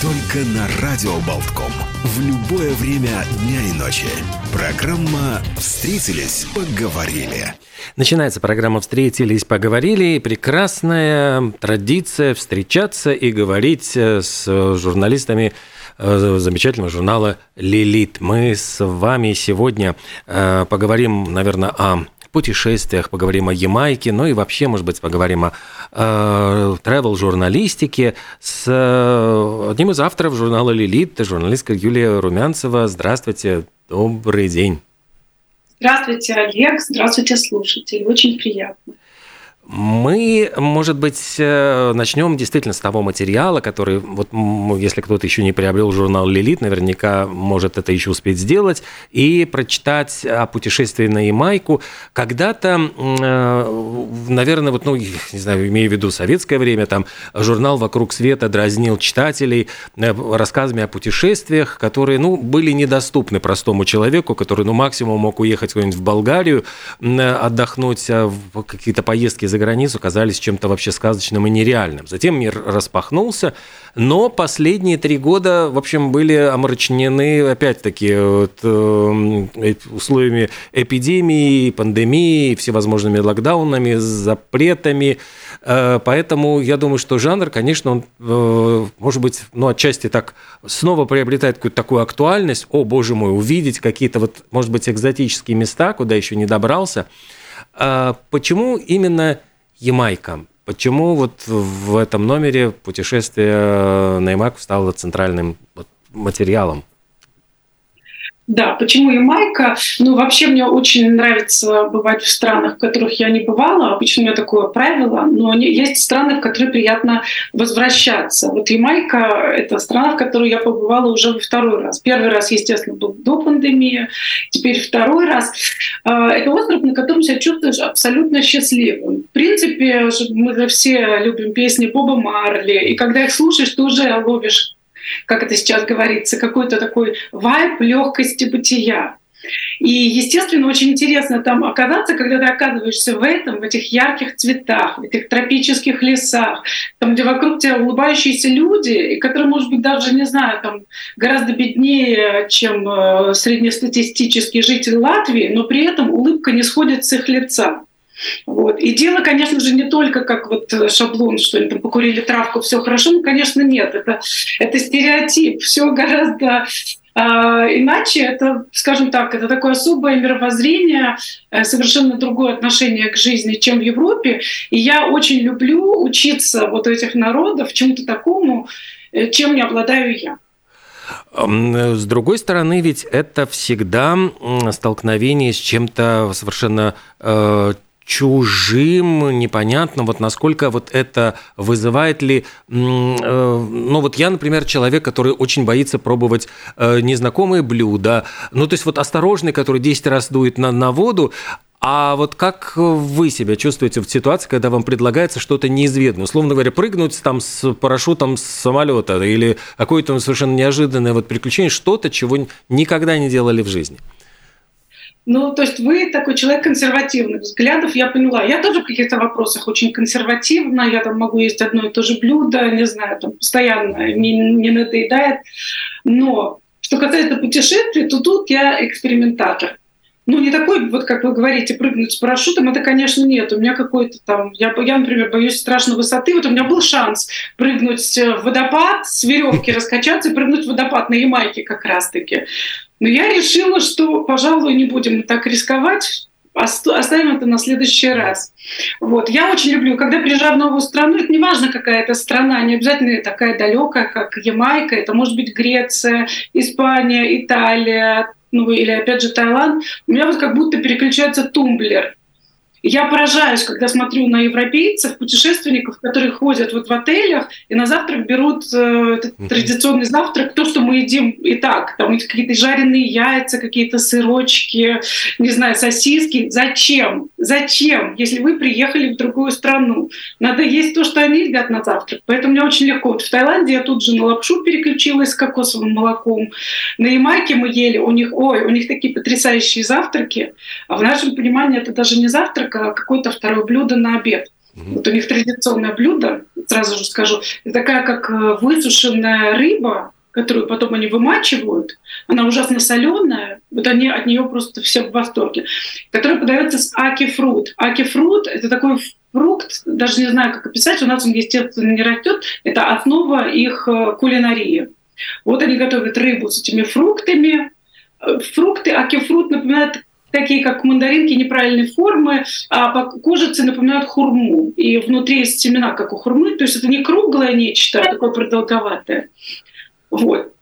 Только на Радио Болтком. В любое время дня и ночи. Программа «Встретились, поговорили». Начинается программа «Встретились, поговорили». Прекрасная традиция встречаться и говорить с журналистами э, замечательного журнала «Лилит». Мы с вами сегодня э, поговорим, наверное, о путешествиях, поговорим о Ямайке, ну и вообще, может быть, поговорим о э, travel-журналистике с э, одним из авторов журнала «Лилит», журналистка Юлия Румянцева. Здравствуйте, добрый день. Здравствуйте, Олег. Здравствуйте, слушатели. Очень приятно. Мы, может быть, э, начнем действительно с того материала, который, вот если кто-то еще не приобрел журнал «Лилит», наверняка может это еще успеть сделать, и прочитать о путешествии на Ямайку. Когда-то, э, наверное, вот, ну, не знаю, имею в виду советское время, там журнал «Вокруг света» дразнил читателей э, рассказами о путешествиях, которые, ну, были недоступны простому человеку, который, ну, максимум мог уехать куда-нибудь в Болгарию, отдохнуть, а в какие-то поездки за границу казались чем-то вообще сказочным и нереальным. Затем мир распахнулся, но последние три года, в общем, были омрачнены, опять-таки, вот, э, условиями эпидемии, пандемии, всевозможными локдаунами, запретами. Э, поэтому я думаю, что жанр, конечно, он, э, может быть, ну, отчасти так снова приобретает какую-то такую актуальность. О, боже мой, увидеть какие-то вот, может быть, экзотические места, куда еще не добрался. А почему именно Ямайка. Почему вот в этом номере путешествие на Ямайку стало центральным материалом? Да, почему Ямайка? Ну, вообще мне очень нравится бывать в странах, в которых я не бывала. Обычно у меня такое правило. Но есть страны, в которые приятно возвращаться. Вот Ямайка — это страна, в которой я побывала уже во второй раз. Первый раз, естественно, был до пандемии. Теперь второй раз. А, это остров, на котором себя чувствуешь абсолютно счастливым. В принципе, мы все любим песни Боба Марли. И когда их слушаешь, ты уже ловишь как это сейчас говорится, какой-то такой вайб легкости бытия. И, естественно, очень интересно там оказаться, когда ты оказываешься в этом, в этих ярких цветах, в этих тропических лесах, там, где вокруг тебя улыбающиеся люди, которые, может быть, даже, не знаю, там, гораздо беднее, чем э, среднестатистический житель Латвии, но при этом улыбка не сходит с их лица. Вот. И дело, конечно же, не только как вот э, шаблон, что они там покурили травку, все хорошо. Ну, конечно, нет. Это, это стереотип. Все гораздо а, Иначе это, скажем так, это такое особое мировоззрение, э, совершенно другое отношение к жизни, чем в Европе. И я очень люблю учиться вот у этих народов чему-то такому, э, чем не обладаю я. С другой стороны, ведь это всегда столкновение с чем-то совершенно чужим, непонятно, вот насколько вот это вызывает ли... Э, ну вот я, например, человек, который очень боится пробовать э, незнакомые блюда, ну то есть вот осторожный, который 10 раз дует на, на воду, а вот как вы себя чувствуете в ситуации, когда вам предлагается что-то неизведанное? Условно говоря, прыгнуть там с парашютом с самолета или какое-то совершенно неожиданное вот приключение, что-то, чего никогда не делали в жизни? Ну, то есть вы такой человек консервативных взглядов, я поняла. Я тоже в каких-то вопросах очень консервативна, я там могу есть одно и то же блюдо, не знаю, там постоянно не, не надоедает. Но что касается путешествий, то тут я экспериментатор. Ну, не такой, вот как вы говорите, прыгнуть с парашютом, это, конечно, нет. У меня какой-то там... Я, я, например, боюсь страшной высоты. Вот у меня был шанс прыгнуть в водопад, с веревки раскачаться и прыгнуть в водопад на Ямайке как раз-таки. Но я решила, что, пожалуй, не будем так рисковать, оставим это на следующий раз. Вот. Я очень люблю, когда приезжаю в новую страну, это не важно, какая это страна, не обязательно такая далекая, как Ямайка, это может быть Греция, Испания, Италия, ну или опять же Таиланд. У меня вот как будто переключается тумблер. Я поражаюсь, когда смотрю на европейцев, путешественников, которые ходят вот в отелях и на завтрак берут э, традиционный завтрак, то, что мы едим и так. Там какие-то жареные яйца, какие-то сырочки, не знаю, сосиски. Зачем? Зачем? Если вы приехали в другую страну, надо есть то, что они едят на завтрак. Поэтому мне очень легко. Вот в Таиланде я тут же на лапшу переключилась с кокосовым молоком. На Ямайке мы ели, у них, ой, у них такие потрясающие завтраки. А в нашем понимании это даже не завтрак, завтрака какое-то второе блюдо на обед. Mm-hmm. Вот у них традиционное блюдо, сразу же скажу, это такая как э, высушенная рыба, которую потом они вымачивают, она ужасно соленая, вот они от нее просто все в восторге, которая подается с аки-фрут. Аки-фрут — это такой фрукт, даже не знаю, как описать, у нас он, естественно, не растет, это основа их э, кулинарии. Вот они готовят рыбу с этими фруктами. Э, фрукты, аки-фрут напоминает такие как мандаринки неправильной формы, а по кожице напоминают хурму. И внутри есть семена, как у хурмы. То есть это не круглое нечто, а такое продолговатое. Вот.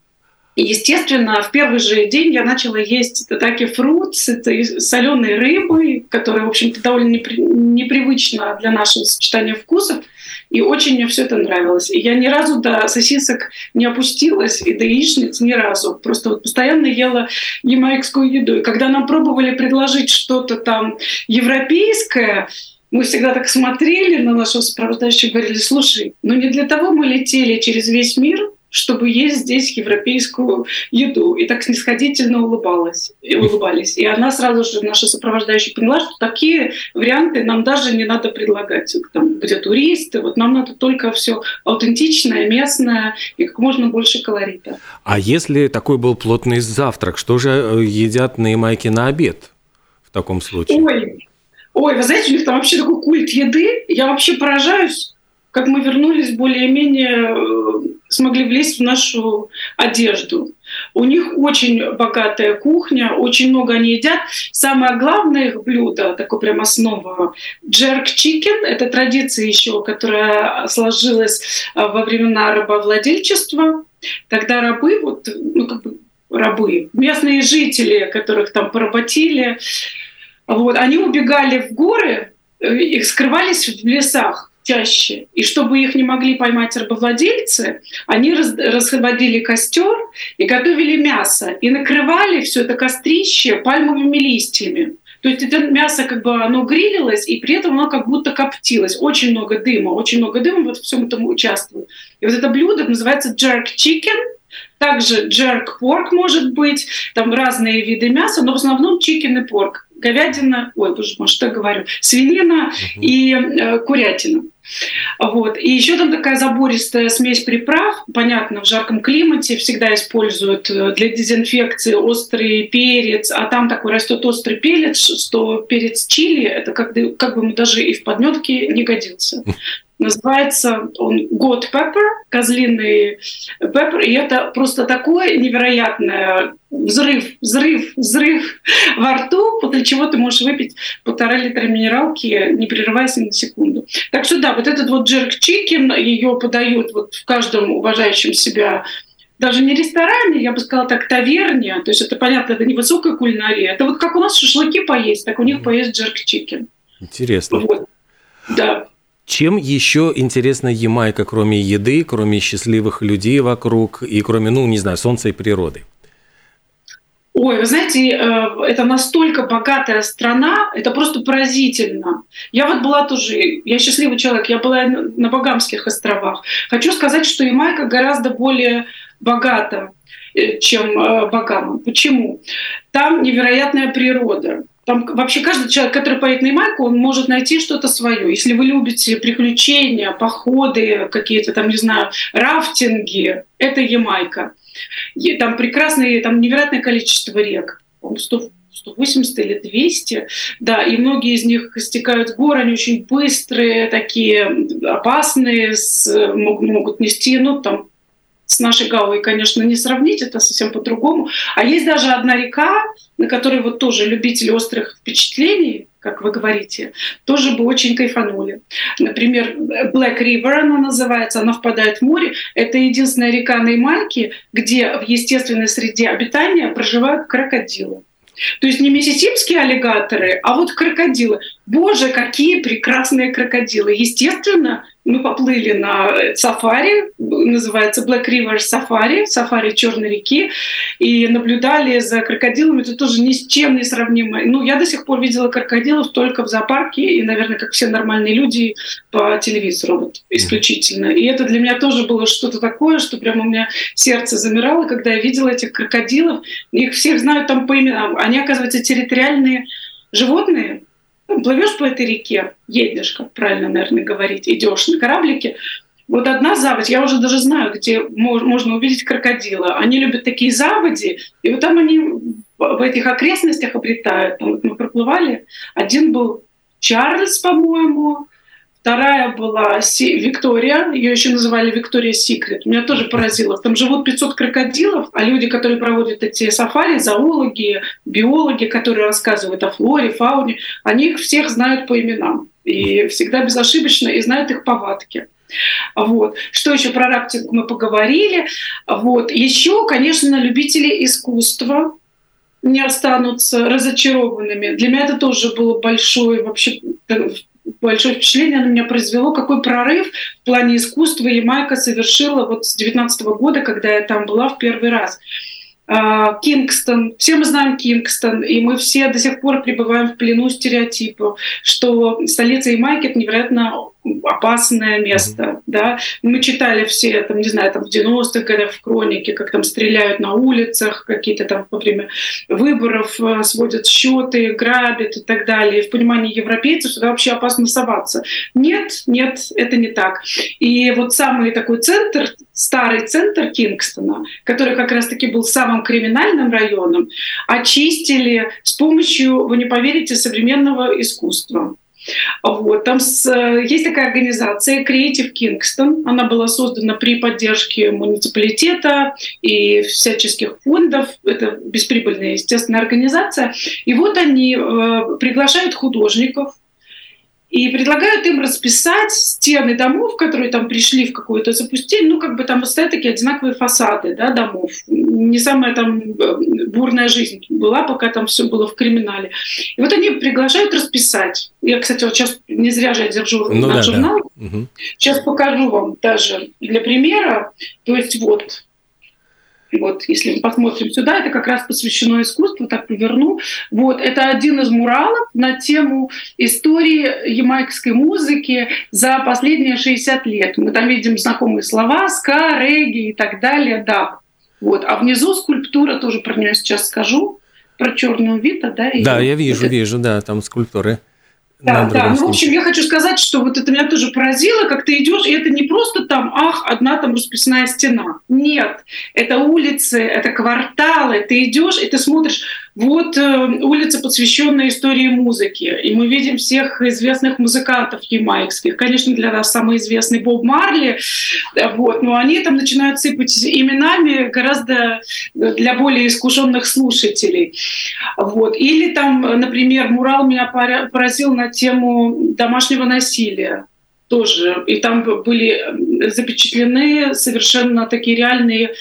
Естественно, в первый же день я начала есть татаки фрут с этой соленой рыбой, которая, в общем-то, довольно непривычна для нашего сочетания вкусов. И очень мне все это нравилось. И я ни разу до сосисок не опустилась, и до яичниц ни разу. Просто вот постоянно ела ямайскую еду. И когда нам пробовали предложить что-то там европейское, мы всегда так смотрели на нашего сопровождающего и говорили, слушай, ну не для того мы летели через весь мир, чтобы есть здесь европейскую еду. И так снисходительно улыбалась, и улыбались. И она сразу же, наша сопровождающая, поняла, что такие варианты нам даже не надо предлагать. Там, где туристы, вот нам надо только все аутентичное, местное и как можно больше колорита. А если такой был плотный завтрак, что же э, едят на Ямайке на обед в таком случае? Ой, ой, вы знаете, у них там вообще такой культ еды. Я вообще поражаюсь, как мы вернулись более-менее э, смогли влезть в нашу одежду. У них очень богатая кухня, очень много они едят. Самое главное их блюдо, такое прям основа, джерк чикен. Это традиция еще, которая сложилась а, во времена рабовладельчества. Тогда рабы, вот, ну, как бы рабы, местные жители, которых там поработили, вот, они убегали в горы, э, их скрывались в лесах чаще. И чтобы их не могли поймать рабовладельцы, они раз, разводили костер и готовили мясо. И накрывали все это кострище пальмовыми листьями. То есть это мясо как бы оно грилилось, и при этом оно как будто коптилось. Очень много дыма, очень много дыма вот всем этом участвует. И вот это блюдо называется jerk chicken, также jerk pork может быть, там разные виды мяса, но в основном chicken и pork. Говядина, ой, боже мой, что я говорю, свинина uh-huh. и э, курятина. Вот. И еще там такая забористая смесь приправ. Понятно, в жарком климате всегда используют э, для дезинфекции острый перец, а там такой растет острый перец, что перец чили, это как, как бы ему даже и в подметке не годился. Называется он Goat Pepper, козлиный pepper, и это просто такое невероятное взрыв, взрыв, взрыв во рту, после чего ты можешь выпить полтора литра минералки, не прерываясь ни на секунду. Так что да, вот этот вот jerk chicken, ее подают вот в каждом уважающем себя даже не ресторане, я бы сказала так, таверне, то есть это понятно, это не высокая кулинария, это вот как у нас шашлыки поесть, так у них поесть jerk chicken. Интересно. Вот. Да. Чем еще интересна Ямайка, кроме еды, кроме счастливых людей вокруг и кроме, ну, не знаю, солнца и природы? Ой, вы знаете, э, это настолько богатая страна, это просто поразительно. Я вот была тоже, я счастливый человек, я была на Багамских островах. Хочу сказать, что Ямайка гораздо более богата, э, чем э, Багама. Почему? Там невероятная природа. Там вообще каждый человек, который поедет на Ямайку, он может найти что-то свое. Если вы любите приключения, походы, какие-то там, не знаю, рафтинги, это Ямайка. И там прекрасное, там невероятное количество рек. 100, 180 или 200, да, и многие из них стекают с гор, они очень быстрые, такие опасные, с, могут нести, ну, там, с нашей Гаой, конечно, не сравнить, это совсем по-другому. А есть даже одна река, на которой вот тоже любители острых впечатлений, как вы говорите, тоже бы очень кайфанули. Например, Black River она называется, она впадает в море. Это единственная река на Ямайке, где в естественной среде обитания проживают крокодилы. То есть не миссисипские аллигаторы, а вот крокодилы. Боже, какие прекрасные крокодилы. Естественно, мы поплыли на сафари, называется Black River Safari, сафари Черной реки, и наблюдали за крокодилами. Это тоже ни с чем не сравнимо. Ну, я до сих пор видела крокодилов только в зоопарке и, наверное, как все нормальные люди, по телевизору вот, исключительно. И это для меня тоже было что-то такое, что прямо у меня сердце замирало, когда я видела этих крокодилов. Их всех знают там по именам. Они, оказывается, территориальные животные, плывешь по этой реке, едешь, как правильно, наверное, говорить, идешь на кораблике, вот одна заводь, я уже даже знаю, где можно увидеть крокодила. Они любят такие заводи, и вот там они в этих окрестностях обретают. Вот мы проплывали. Один был Чарльз, по-моему, Вторая была Виктория, ее еще называли Виктория Секрет. Меня тоже поразило. Там живут 500 крокодилов, а люди, которые проводят эти сафари, зоологи, биологи, которые рассказывают о флоре, фауне, они их всех знают по именам. И всегда безошибочно, и знают их повадки. Вот. Что еще про рафтинг мы поговорили. Вот. Еще, конечно, любители искусства не останутся разочарованными. Для меня это тоже было большое вообще большое впечатление на меня произвело, какой прорыв в плане искусства Ямайка совершила вот с 19 года, когда я там была в первый раз. А, Кингстон. Все мы знаем Кингстон, и мы все до сих пор пребываем в плену стереотипов, что столица Ямайки — это невероятно опасное место, mm-hmm. да. Мы читали все, там, не знаю, там в 90-х годах в хронике, как там стреляют на улицах, какие-то там во время выборов э, сводят счеты, грабят и так далее. И в понимании европейцев сюда вообще опасно соваться. Нет, нет, это не так. И вот самый такой центр, старый центр Кингстона, который как раз-таки был самым криминальным районом, очистили с помощью, вы не поверите, современного искусства. Вот. Там с, есть такая организация Creative Kingston. Она была создана при поддержке муниципалитета и всяческих фондов. Это бесприбыльная, естественная организация. И вот они э, приглашают художников, и предлагают им расписать стены домов, которые там пришли в какое-то запустение, ну, как бы там стоят такие одинаковые фасады да, домов. Не самая там э, бурная жизнь была, пока там все было в криминале. И вот они приглашают расписать. Я, кстати, вот сейчас не зря же я держу ну, наш да, журнал. Да. Угу. Сейчас покажу вам даже для примера. То есть вот вот, если мы посмотрим сюда, это как раз посвящено искусству, так поверну. Вот, это один из муралов на тему истории ямайкской музыки за последние 60 лет. Мы там видим знакомые слова, ска, регги и так далее, да. Вот, а внизу скульптура, тоже про нее сейчас скажу, про черную Вита, да? Да, я вижу, вот вижу, да, там скульптуры. Да, да. Ну, в общем, я хочу сказать, что вот это меня тоже поразило, как ты идешь, и это не просто там, ах, одна там расписная стена. Нет, это улицы, это кварталы. Ты идешь и ты смотришь, вот э, улица, посвященная истории музыки. И мы видим всех известных музыкантов ямайских. Конечно, для нас самый известный Боб Марли. Вот, но они там начинают сыпать именами гораздо для более искушенных слушателей. Вот. Или там, например, Мурал меня поразил на тему домашнего насилия тоже. И там были запечатлены совершенно такие реальные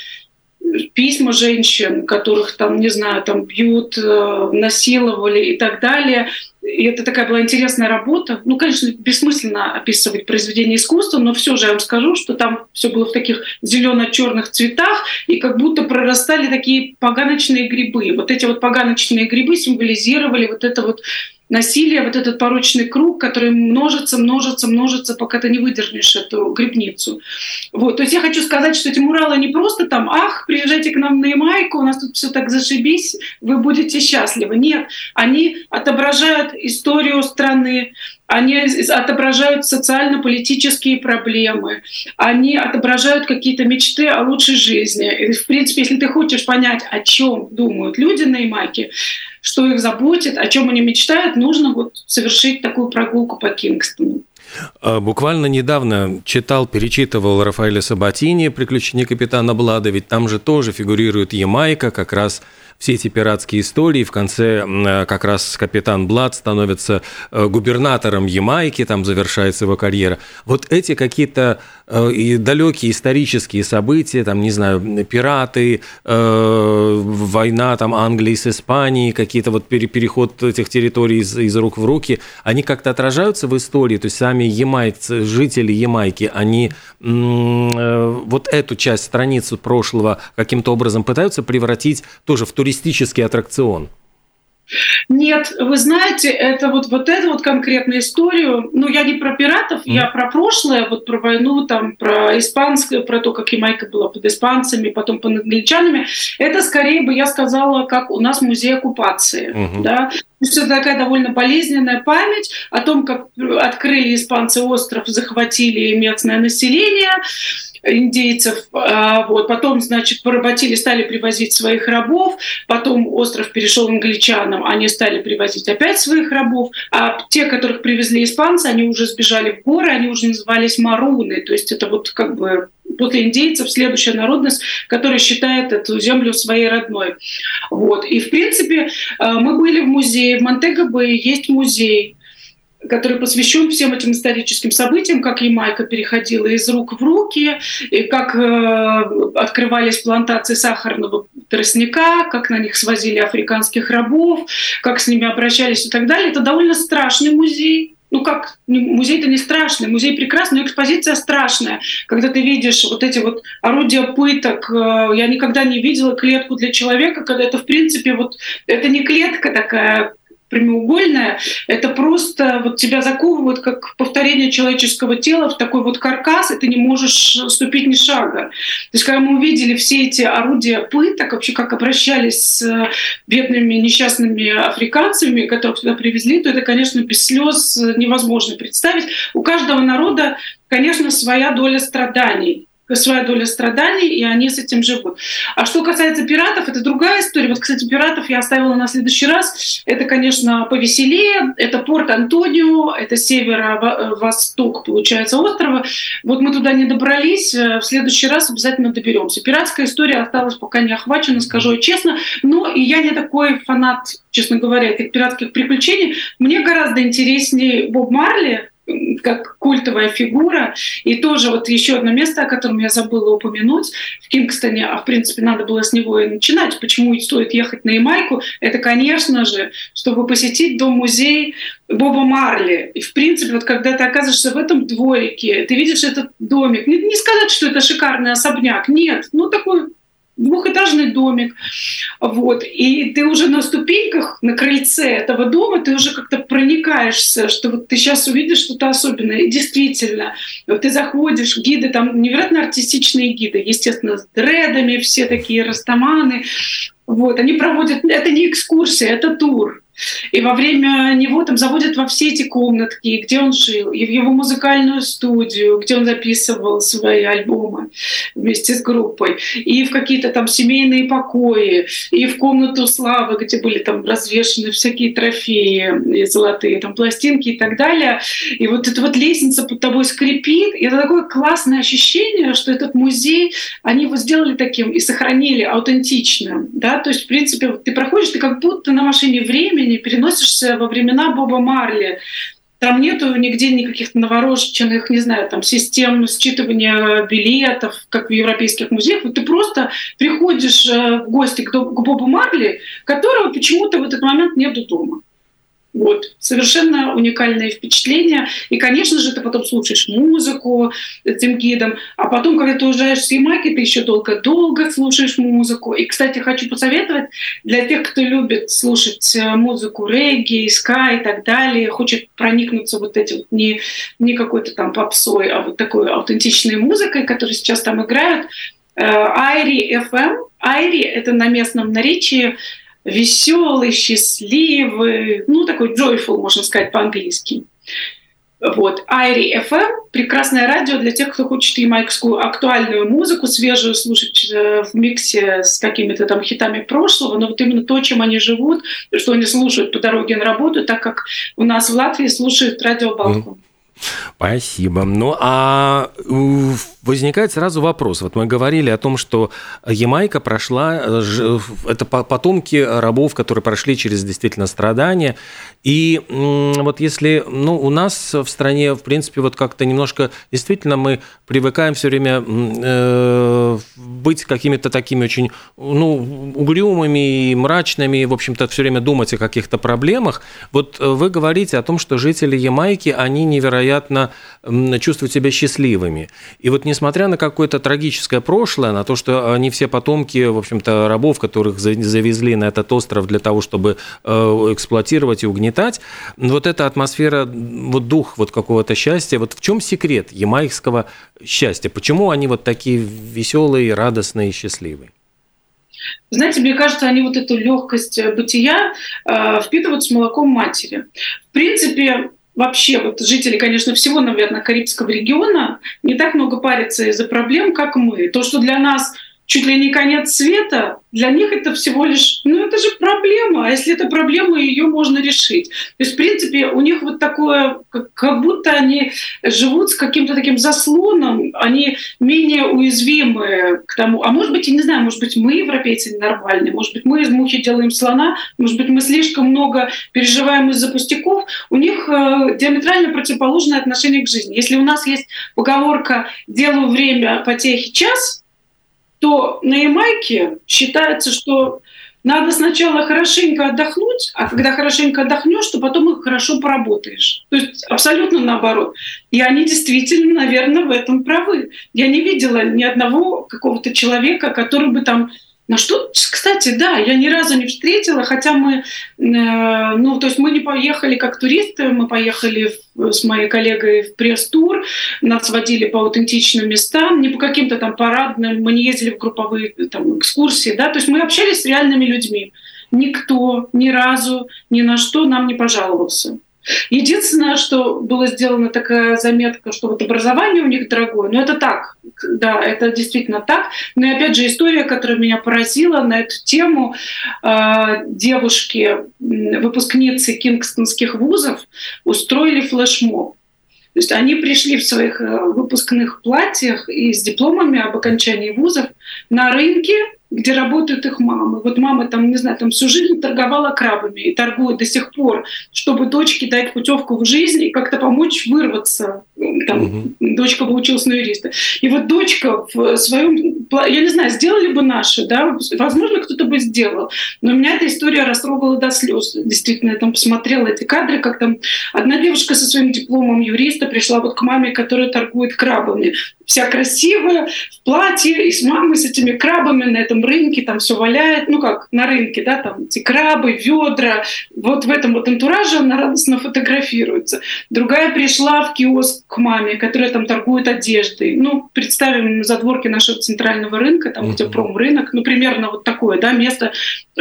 письма женщин, которых там, не знаю, там бьют, э, насиловали и так далее. И это такая была интересная работа. Ну, конечно, бессмысленно описывать произведение искусства, но все же я вам скажу, что там все было в таких зелено-черных цветах, и как будто прорастали такие поганочные грибы. Вот эти вот поганочные грибы символизировали вот это вот насилие, вот этот порочный круг, который множится, множится, множится, пока ты не выдержишь эту грибницу. Вот. То есть я хочу сказать, что эти муралы не просто там, ах, приезжайте к нам на Ямайку, у нас тут все так зашибись, вы будете счастливы. Нет, они отображают историю страны, они отображают социально-политические проблемы, они отображают какие-то мечты о лучшей жизни. И, в принципе, если ты хочешь понять, о чем думают люди на Ямайке, что их заботит, о чем они мечтают, нужно вот совершить такую прогулку по Кингстону. А, буквально недавно читал, перечитывал Рафаэля Сабатини «Приключения капитана Блада», ведь там же тоже фигурирует Ямайка, как раз все эти пиратские истории. В конце как раз капитан Блад становится э, губернатором Ямайки, там завершается его карьера. Вот эти какие-то э, и далекие исторические события, там, не знаю, пираты, э, война там Англии с Испанией, какие-то вот переход этих территорий из, из рук в руки, они как-то отражаются в истории, то есть сами ямайцы, жители Ямайки, они э, вот эту часть страницу прошлого каким-то образом пытаются превратить тоже в туристический аттракцион. Нет, вы знаете, это вот, вот эту вот конкретную историю, ну, я не про пиратов, mm. я про прошлое, вот про войну, там, про испанское, про то, как Ямайка была под испанцами, потом под англичанами, это скорее бы я сказала, как у нас музей оккупации, mm-hmm. да, то есть это такая довольно болезненная память о том, как открыли испанцы остров, захватили местное население, индейцев. А, вот. Потом, значит, поработили, стали привозить своих рабов. Потом остров перешел англичанам, они стали привозить опять своих рабов. А те, которых привезли испанцы, они уже сбежали в горы, они уже назывались маруны. То есть это вот как бы после индейцев следующая народность, которая считает эту землю своей родной. Вот. И, в принципе, а, мы были в музее. В Монтего-Бэй есть музей который посвящен всем этим историческим событиям, как Ямайка переходила из рук в руки, и как э, открывались плантации сахарного тростника, как на них свозили африканских рабов, как с ними обращались и так далее. Это довольно страшный музей, ну как, музей-то не страшный, музей прекрасный, но экспозиция страшная. Когда ты видишь вот эти вот орудия пыток, э, я никогда не видела клетку для человека, когда это, в принципе, вот, это не клетка такая прямоугольная, это просто вот тебя заковывают как повторение человеческого тела в такой вот каркас, и ты не можешь ступить ни шага. То есть когда мы увидели все эти орудия пыток, вообще как обращались с бедными несчастными африканцами, которых сюда привезли, то это, конечно, без слез невозможно представить. У каждого народа, конечно, своя доля страданий своя доля страданий, и они с этим живут. А что касается пиратов, это другая история. Вот, кстати, пиратов я оставила на следующий раз. Это, конечно, повеселее. Это порт Антонио, это северо-восток, получается, острова. Вот мы туда не добрались. В следующий раз обязательно доберемся. Пиратская история осталась пока не охвачена, скажу честно. Но и я не такой фанат, честно говоря, этих пиратских приключений. Мне гораздо интереснее Боб Марли, как культовая фигура. И тоже вот еще одно место, о котором я забыла упомянуть, в Кингстоне, а в принципе надо было с него и начинать, почему стоит ехать на Ямайку, это, конечно же, чтобы посетить дом-музей Боба Марли. И, в принципе, вот когда ты оказываешься в этом дворике, ты видишь этот домик, не, не сказать, что это шикарный особняк, нет, ну такой двухэтажный домик. Вот. И ты уже на ступеньках, на крыльце этого дома, ты уже как-то проникаешься, что вот ты сейчас увидишь что-то особенное. И действительно, вот ты заходишь, гиды, там невероятно артистичные гиды, естественно, с дредами, все такие растаманы. Вот. Они проводят, это не экскурсия, это тур. И во время него там заводят во все эти комнатки, где он жил, и в его музыкальную студию, где он записывал свои альбомы вместе с группой, и в какие-то там семейные покои, и в комнату славы, где были там развешены всякие трофеи и золотые там пластинки и так далее. И вот эта вот лестница под тобой скрипит, и это такое классное ощущение, что этот музей, они его сделали таким и сохранили аутентичным, то есть, в принципе, ты проходишь, ты как будто на машине времени времени переносишься во времена Боба Марли. Там нету нигде никаких навороченных, не знаю, там систем считывания билетов, как в европейских музеях. Вот ты просто приходишь э, в гости к Бобу Марли, которого почему-то в этот момент нету дома. Вот. Совершенно уникальное впечатление. И, конечно же, ты потом слушаешь музыку этим гидом, а потом, когда ты уезжаешь с Ямайки, ты еще долго-долго слушаешь музыку. И, кстати, хочу посоветовать для тех, кто любит слушать э, музыку регги, ска и так далее, хочет проникнуться вот этим не, не какой-то там попсой, а вот такой аутентичной музыкой, которую сейчас там играют, Айри FM. Айри — это на местном наречии веселый, счастливый, ну, такой joyful, можно сказать по-английски. Вот. Айри FM — прекрасное радио для тех, кто хочет ямайкскую актуальную музыку, свежую слушать э, в миксе с какими-то там хитами прошлого, но вот именно то, чем они живут, что они слушают по дороге на работу, так как у нас в Латвии слушают радио Балкон. Спасибо. Ну, а возникает сразу вопрос. Вот мы говорили о том, что Ямайка прошла, э, это потомки рабов, которые прошли через действительно страдания. И вот если, ну, у нас в стране, в принципе, вот как-то немножко, действительно, мы привыкаем все время э, быть какими-то такими очень, ну, угрюмыми и мрачными, в общем-то, все время думать о каких-то проблемах. Вот вы говорите о том, что жители Ямайки, они невероятно чувствуют себя счастливыми. И вот несмотря на какое-то трагическое прошлое, на то, что они все потомки, в общем-то, рабов, которых завезли на этот остров для того, чтобы э, эксплуатировать и угнетать, вот эта атмосфера, вот дух вот какого-то счастья, вот в чем секрет ямайского счастья? Почему они вот такие веселые, радостные и счастливые? Знаете, мне кажется, они вот эту легкость бытия э, впитывают с молоком матери. В принципе, вообще вот жители, конечно, всего, наверное, Карибского региона не так много парятся из-за проблем, как мы. То, что для нас чуть ли не конец света, для них это всего лишь, ну это же проблема, а если это проблема, ее можно решить. То есть, в принципе, у них вот такое, как, будто они живут с каким-то таким заслоном, они менее уязвимы к тому, а может быть, я не знаю, может быть, мы, европейцы, нормальные, может быть, мы из мухи делаем слона, может быть, мы слишком много переживаем из-за пустяков, у них э, диаметрально противоположное отношение к жизни. Если у нас есть поговорка «делаю время потехи час», то на Ямайке считается, что надо сначала хорошенько отдохнуть, а когда хорошенько отдохнешь, то потом их хорошо поработаешь. То есть абсолютно наоборот. И они действительно, наверное, в этом правы. Я не видела ни одного какого-то человека, который бы там на что, кстати, да, я ни разу не встретила, хотя мы, э, ну, то есть мы не поехали как туристы, мы поехали в, с моей коллегой в пресс-тур, нас водили по аутентичным местам, не по каким-то там парадным, мы не ездили в групповые там, экскурсии, да, то есть мы общались с реальными людьми. Никто ни разу ни на что нам не пожаловался. Единственное, что было сделано такая заметка, что вот образование у них дорогое, но это так, да, это действительно так. Но и опять же история, которая меня поразила на эту тему, э, девушки, выпускницы кингстонских вузов устроили флешмоб. То есть они пришли в своих э, выпускных платьях и с дипломами об окончании вузов на рынке где работают их мамы. Вот мама там, не знаю, там всю жизнь торговала крабами и торгует до сих пор, чтобы дочке дать путевку в жизнь и как-то помочь вырваться. Там, угу. Дочка выучилась на юриста. И вот дочка в своем, я не знаю, сделали бы наши, да, возможно, кто-то бы сделал. Но меня эта история растрогала до слез. Действительно, я там посмотрела эти кадры, как там одна девушка со своим дипломом юриста пришла вот к маме, которая торгует крабами. Вся красивая, в платье, и с мамой, с этими крабами на этом рынке, там все валяет, ну как на рынке, да, там эти крабы, ведра, вот в этом вот антураже она радостно фотографируется. Другая пришла в киоск к маме, которая там торгует одеждой. Ну, представим задворки нашего центрального рынка, там, где промрынок, ну, примерно вот такое, да, место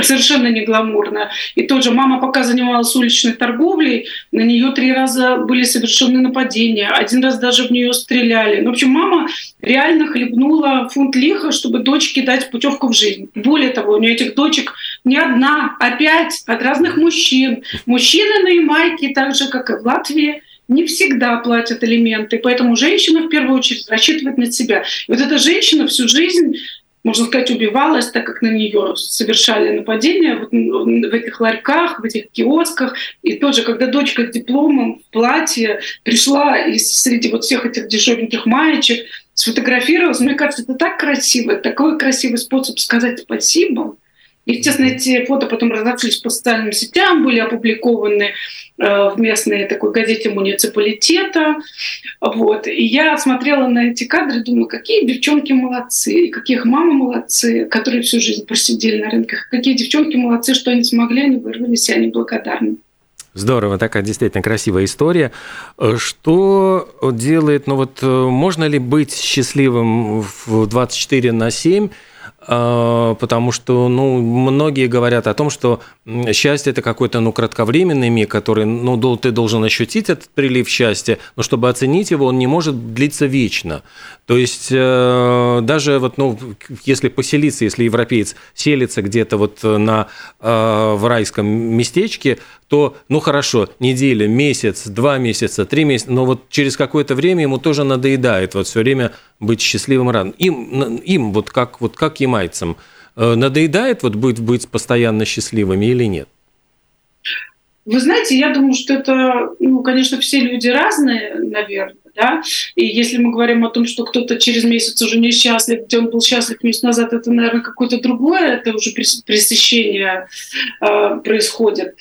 совершенно не гламурное. И тоже мама пока занималась уличной торговлей, на нее три раза были совершены нападения, один раз даже в нее стреляли. Ну, в общем, мама реально хлебнула фунт лиха, чтобы дочке дать путевку в жизнь. Более того, у нее этих дочек не одна, а пять от разных мужчин. Мужчины на Ямайке, так же, как и в Латвии, не всегда платят элементы, поэтому женщина в первую очередь рассчитывает на себя. И вот эта женщина всю жизнь можно сказать, убивалась, так как на нее совершали нападения вот в этих ларьках, в этих киосках. И тоже, когда дочка с дипломом в платье пришла из среди вот всех этих дешевеньких маечек, сфотографировалась, мне кажется, это так красиво, такой красивый способ сказать спасибо. Естественно, эти фото потом разошлись по социальным сетям, были опубликованы э, в местной такой газете муниципалитета. Вот. И я смотрела на эти кадры, думаю, какие девчонки молодцы, каких мамы молодцы, которые всю жизнь просидели на рынках, какие девчонки молодцы, что они смогли, они вырвались, и они благодарны. Здорово, такая действительно красивая история. Что делает, ну вот можно ли быть счастливым в 24 на 7 а, потому что, ну, многие говорят о том, что счастье – это какой-то, ну, кратковременный миг, который, ну, ты должен ощутить этот прилив счастья, но чтобы оценить его, он не может длиться вечно. То есть э, даже вот, ну, если поселиться, если европеец селится где-то вот на, э, в райском местечке, то, ну хорошо, неделя, месяц, два месяца, три месяца, но вот через какое-то время ему тоже надоедает вот все время быть счастливым рано. Им, им вот как, вот как ямайцам, э, надоедает вот быть, быть постоянно счастливыми или нет? Вы знаете, я думаю, что это, ну, конечно, все люди разные, наверное, да, и если мы говорим о том, что кто-то через месяц уже несчастлив, где он был счастлив месяц назад, это, наверное, какое-то другое, это уже пресыщение э, происходит.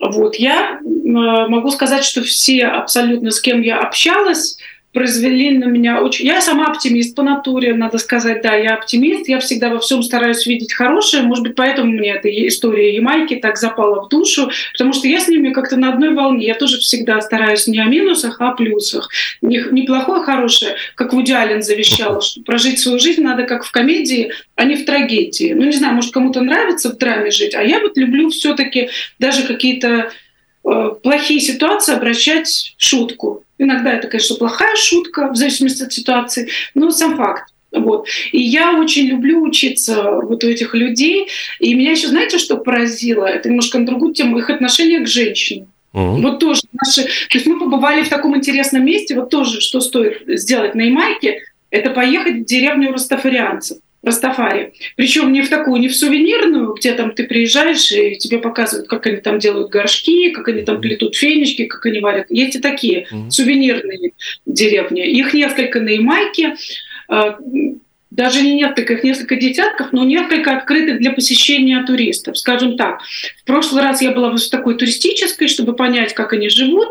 Вот. Я э, могу сказать, что все абсолютно, с кем я общалась, произвели на меня очень... Я сама оптимист по натуре, надо сказать, да, я оптимист, я всегда во всем стараюсь видеть хорошее, может быть, поэтому мне эта история Ямайки так запала в душу, потому что я с ними как-то на одной волне, я тоже всегда стараюсь не о минусах, а о плюсах. Не, не плохое, а хорошее, как Вуди Аллен завещал, что прожить свою жизнь надо как в комедии, а не в трагедии. Ну, не знаю, может, кому-то нравится в драме жить, а я вот люблю все таки даже какие-то э, плохие ситуации обращать в шутку. Иногда это, конечно, плохая шутка, в зависимости от ситуации, но сам факт. Вот. И я очень люблю учиться вот у этих людей. И меня еще, знаете, что поразило? Это немножко на другую тему, их отношение к женщине. Uh-huh. Вот тоже наши... То есть мы побывали в таком интересном месте, вот тоже, что стоит сделать на Ямайке, это поехать в деревню растафарианцев. Растафари. Причем не в такую, не в сувенирную, где там ты приезжаешь и тебе показывают, как они там делают горшки, как они там плетут фенечки, как они варят. Есть и такие mm-hmm. сувенирные деревни. Их несколько на Ямайке. Даже не несколько, их несколько десятков, но несколько открытых для посещения туристов. Скажем так, в прошлый раз я была в такой туристической, чтобы понять, как они живут,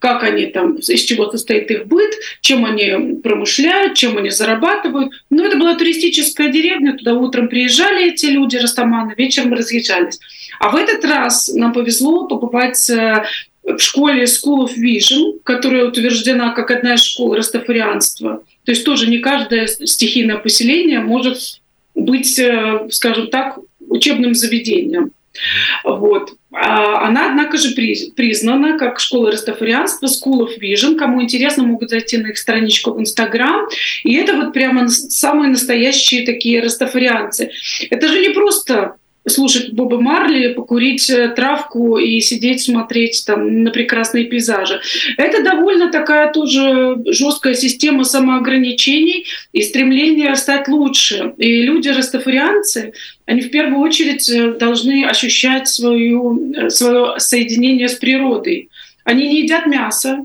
как они там, из чего состоит их быт, чем они промышляют, чем они зарабатывают. Но это была туристическая деревня, туда утром приезжали эти люди, растаманы, вечером разъезжались. А в этот раз нам повезло побывать э, в школе School of Vision, которая утверждена как одна из школ растафарианства. То есть тоже не каждое стихийное поселение может быть, э, скажем так, учебным заведением. Вот. А она, однако же, признана как школа растафарианства, School of Vision. Кому интересно, могут зайти на их страничку в Инстаграм. И это вот прямо самые настоящие такие растафарианцы. Это же не просто слушать Боба Марли, покурить э, травку и сидеть смотреть там на прекрасные пейзажи. Это довольно такая тоже жесткая система самоограничений и стремление стать лучше. И люди растафарианцы, они в первую очередь э, должны ощущать свою, э, свое соединение с природой. Они не едят мясо,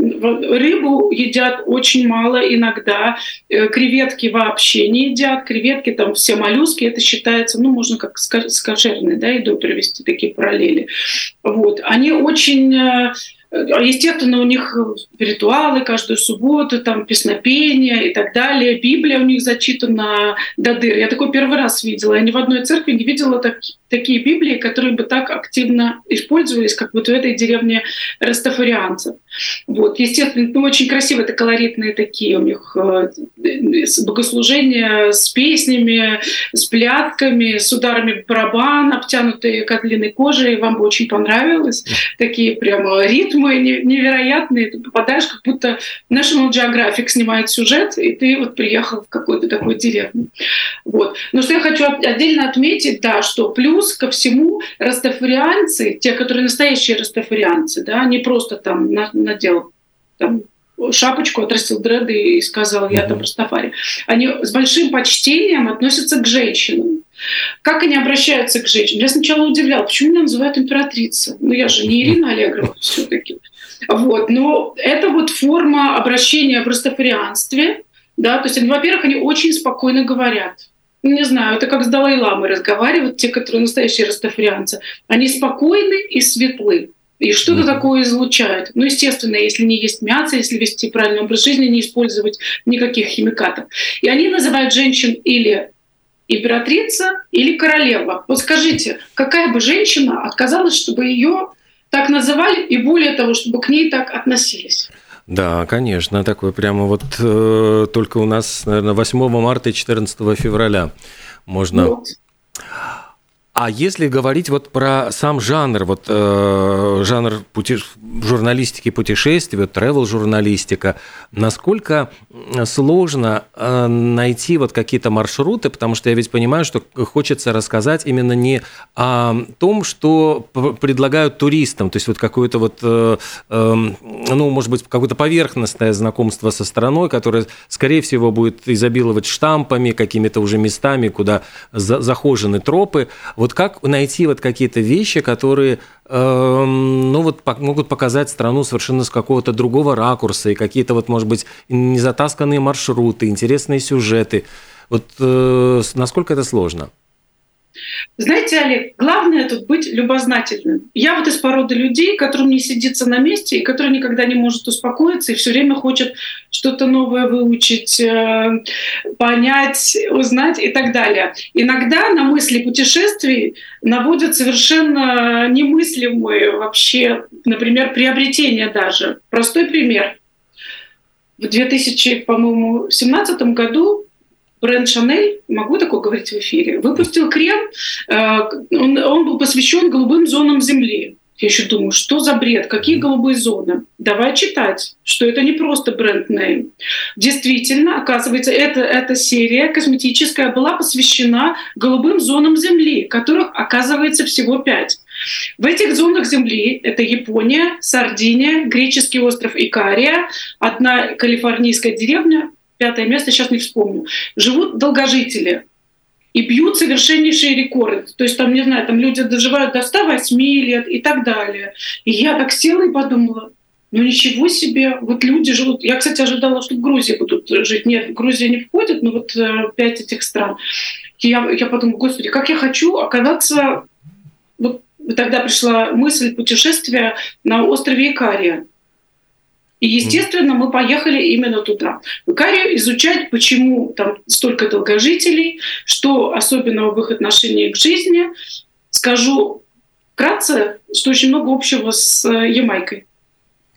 Рыбу едят очень мало иногда, э, креветки вообще не едят, креветки там все моллюски, это считается, ну, можно как с кошерной да, едой привести такие параллели. Вот. Они очень э, Естественно, у них ритуалы каждую субботу, там песнопения и так далее. Библия у них зачитана до дыр. Я такой первый раз видела. Я ни в одной церкви не видела так, такие Библии, которые бы так активно использовались, как вот в этой деревне растафарианцев. Вот. Естественно, ну, очень красиво, это колоритные такие у них э, богослужения с песнями, с плятками, с ударами барабан, обтянутые котлиной кожей. Вам бы очень понравилось. Такие прямо ритмы невероятные. Ты попадаешь, как будто National Geographic снимает сюжет, и ты вот приехал в какую-то такую деревню. Вот. Но что я хочу отдельно отметить, да, что плюс ко всему растафарианцы, те, которые настоящие растафарианцы, да, не просто там надел там, шапочку, отрастил дреды и сказал, я там растафари. Они с большим почтением относятся к женщинам. Как они обращаются к женщинам? Я сначала удивляла, почему меня называют императрица? Ну, я же не Ирина Аллегрова все-таки. Вот. Но это вот форма обращения в растафарианстве. Да? То есть, во-первых, они очень спокойно говорят. Не знаю, это как с Далай-ламой разговаривают, те, которые настоящие растафарианцы. Они спокойны и светлы. И что-то такое излучают. Ну, естественно, если не есть мясо, если вести правильный образ жизни, не использовать никаких химикатов. И они называют женщин или императрица, или королева. Вот скажите, какая бы женщина отказалась, чтобы ее так называли, и более того, чтобы к ней так относились? Да, конечно, такое прямо вот э, только у нас, наверное, 8 марта и 14 февраля можно... Вот. А если говорить вот про сам жанр, вот э, жанр пути, журналистики путешествий, вот travel журналистика, насколько сложно э, найти вот какие-то маршруты, потому что я ведь понимаю, что хочется рассказать именно не о том, что предлагают туристам, то есть вот какое-то вот, э, э, ну, может быть, какое-то поверхностное знакомство со страной, которое, скорее всего, будет изобиловать штампами, какими-то уже местами, куда за захожены тропы. Вот как найти вот какие-то вещи, которые эм, ну вот могут показать страну совершенно с какого-то другого ракурса и какие-то вот, может быть, незатасканные маршруты, интересные сюжеты. Вот э, насколько это сложно? Знаете, Олег, главное тут быть любознательным. Я вот из породы людей, которым не сидится на месте и который никогда не может успокоиться и все время хочет что-то новое выучить, э, понять, узнать и так далее. Иногда на мысли путешествий наводят совершенно немыслимые вообще, например, приобретения даже. Простой пример. В 2017 году бренд Шанель, могу такое говорить в эфире, выпустил крем, э, он, он был посвящен голубым зонам Земли. Я еще думаю, что за бред, какие голубые зоны? Давай читать, что это не просто бренд-нейм. Действительно, оказывается, эта, эта серия косметическая была посвящена голубым зонам Земли, которых, оказывается, всего пять. В этих зонах Земли это Япония, Сардиния, греческий остров Икария, одна калифорнийская деревня, пятое место, сейчас не вспомню, живут долгожители и бьют совершеннейшие рекорды. То есть там, не знаю, там люди доживают до 108 лет и так далее. И я так села и подумала, ну ничего себе, вот люди живут. Я, кстати, ожидала, что в Грузии будут жить. Нет, в Грузию не входит, но вот э, пять этих стран. Я, я подумала, господи, как я хочу оказаться... Вот тогда пришла мысль путешествия на острове Икария. И, естественно, мы поехали именно туда. В Икарию изучать, почему там столько долгожителей, что особенного в их отношении к жизни. Скажу вкратце, что очень много общего с э, Ямайкой.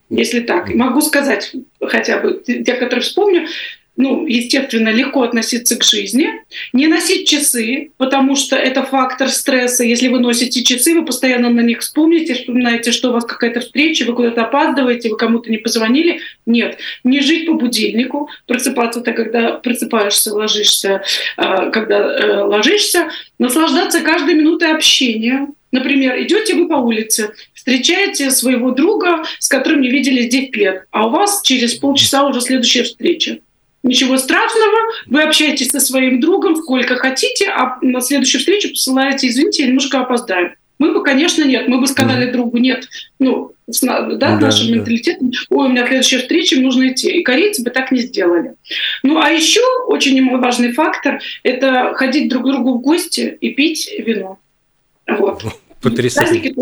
Если так. Могу сказать хотя бы, те, которые вспомню, ну, естественно, легко относиться к жизни, не носить часы, потому что это фактор стресса. Если вы носите часы, вы постоянно на них вспомните, вспоминаете, что у вас какая-то встреча, вы куда-то опаздываете, вы кому-то не позвонили. Нет, не жить по будильнику, просыпаться так, когда просыпаешься, ложишься, а, когда э, ложишься, наслаждаться каждой минутой общения. Например, идете вы по улице, встречаете своего друга, с которым не виделись 10 лет, а у вас через полчаса уже следующая встреча. Ничего страшного, вы общаетесь со своим другом сколько хотите, а на следующую встречу посылаете, извините, я немножко опоздаю. Мы бы, конечно, нет. Мы бы сказали другу, нет, ну, с, да, да, нашим да. менталитетом, ой, у меня следующая встреча, нужно идти. И корейцы бы так не сделали. Ну, а еще очень немаловажный фактор – это ходить друг к другу в гости и пить вино. Вот. Потрясающе.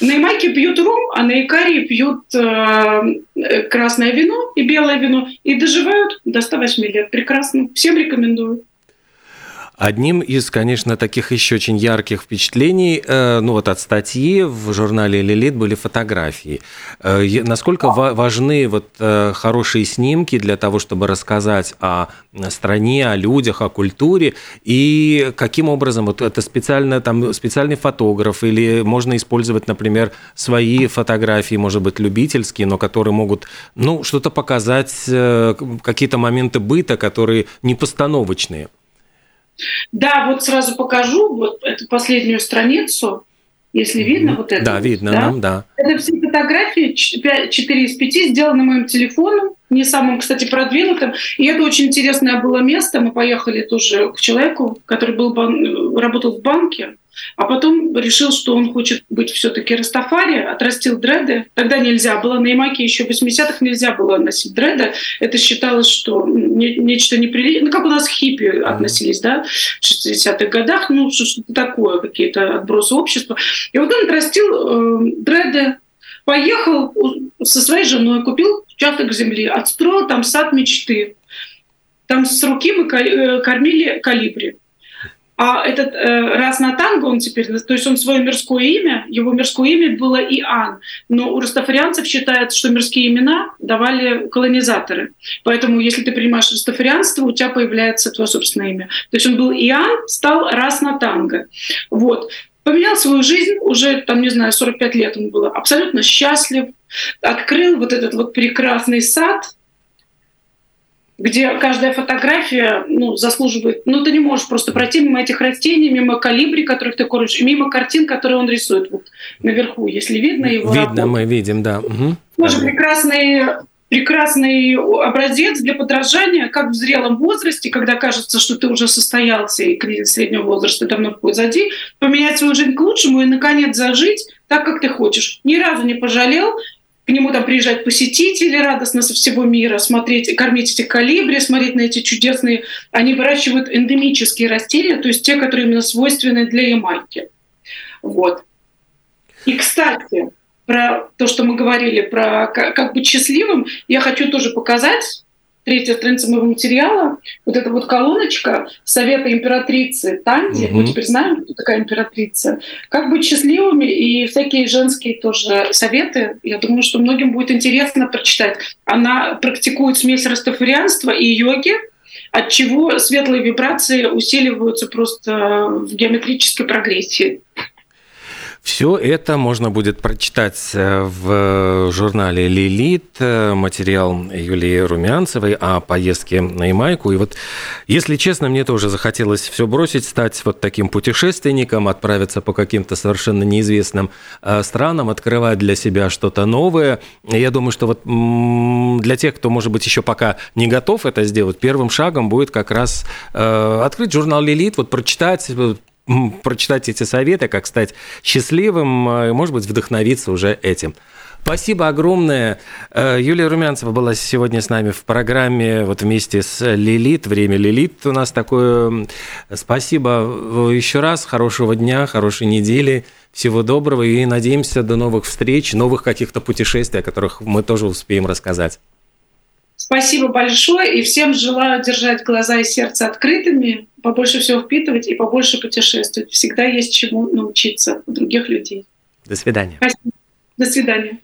На Ямайке пьют ром, а на Икарии пьют э, красное вино и белое вино и доживают до 108 лет. Прекрасно. Всем рекомендую. Одним из, конечно, таких еще очень ярких впечатлений, э, ну вот от статьи в журнале «Лилит» были фотографии. Э, насколько важны вот э, хорошие снимки для того, чтобы рассказать о стране, о людях, о культуре, и каким образом вот это специально там специальный фотограф или можно использовать, например, свои фотографии, может быть, любительские, но которые могут, ну, что-то показать, какие-то моменты быта, которые не постановочные. Да, вот сразу покажу вот эту последнюю страницу, если видно вот это. Да, видно да? нам, да. Это все фотографии 4 из 5 сделаны моим телефоном, не самым, кстати, продвинутым. И это очень интересное было место. Мы поехали тоже к человеку, который был, работал в банке, а потом решил, что он хочет быть все-таки Растафари, отрастил дреды. Тогда нельзя было, на Ямайке еще в 80-х нельзя было носить дреды. Это считалось, что нечто неприличное. Ну, как у нас хиппи относились, да, в 60-х годах, ну, что-то такое, какие-то отбросы общества. И вот он отрастил э, дреды, поехал со своей женой, купил участок земли, отстроил там сад мечты. Там с руки мы э, кормили калибри. А этот э, раз на танго он теперь, то есть он свое мирское имя, его мирское имя было Иоанн, но у растафарианцев считается, что мирские имена давали колонизаторы. Поэтому если ты принимаешь растафарианство, у тебя появляется твое собственное имя. То есть он был Иоанн, стал раз на танго. Вот поменял свою жизнь, уже, там, не знаю, 45 лет он был абсолютно счастлив, открыл вот этот вот прекрасный сад, где каждая фотография ну, заслуживает... Ну, ты не можешь просто пройти мимо этих растений, мимо калибри, которых ты кормишь, мимо картин, которые он рисует вот наверху, если видно его Видно, работу. мы видим, да. Угу. Тоже прекрасный, прекрасный образец для подражания, как в зрелом возрасте, когда кажется, что ты уже состоялся, и кризис среднего возраста давно позади, поменять свою жизнь к лучшему и, наконец, зажить так, как ты хочешь. Ни разу не пожалел, к нему там приезжают посетители радостно со всего мира, смотреть, кормить эти калибри, смотреть на эти чудесные... Они выращивают эндемические растения, то есть те, которые именно свойственны для Ямайки. Вот. И, кстати, про то, что мы говорили, про как быть счастливым, я хочу тоже показать третья страница моего материала, вот эта вот колоночка Совета императрицы Танди, угу. мы теперь знаем, кто такая императрица, как быть счастливыми и всякие женские тоже советы. Я думаю, что многим будет интересно прочитать. Она практикует смесь растафарианства и йоги, от чего светлые вибрации усиливаются просто в геометрической прогрессии. Все это можно будет прочитать э, в журнале «Лилит», э, материал Юлии Румянцевой о поездке на Ямайку. И вот, если честно, мне тоже захотелось все бросить, стать вот таким путешественником, отправиться по каким-то совершенно неизвестным э, странам, открывать для себя что-то новое. Я думаю, что вот для тех, кто, может быть, еще пока не готов это сделать, первым шагом будет как раз открыть журнал «Лилит», вот прочитать, прочитать эти советы, как стать счастливым, э, может быть, вдохновиться уже этим. Спасибо огромное. Э, Юлия Румянцева была сегодня с нами в программе вот вместе с Лилит. Время Лилит у нас такое. Спасибо еще раз. Хорошего дня, хорошей недели. Всего доброго и надеемся до новых встреч, новых каких-то путешествий, о которых мы тоже успеем рассказать. Спасибо большое и всем желаю держать глаза и сердце открытыми, побольше всего впитывать и побольше путешествовать. Всегда есть чему научиться у других людей. До свидания. Спасибо. До свидания.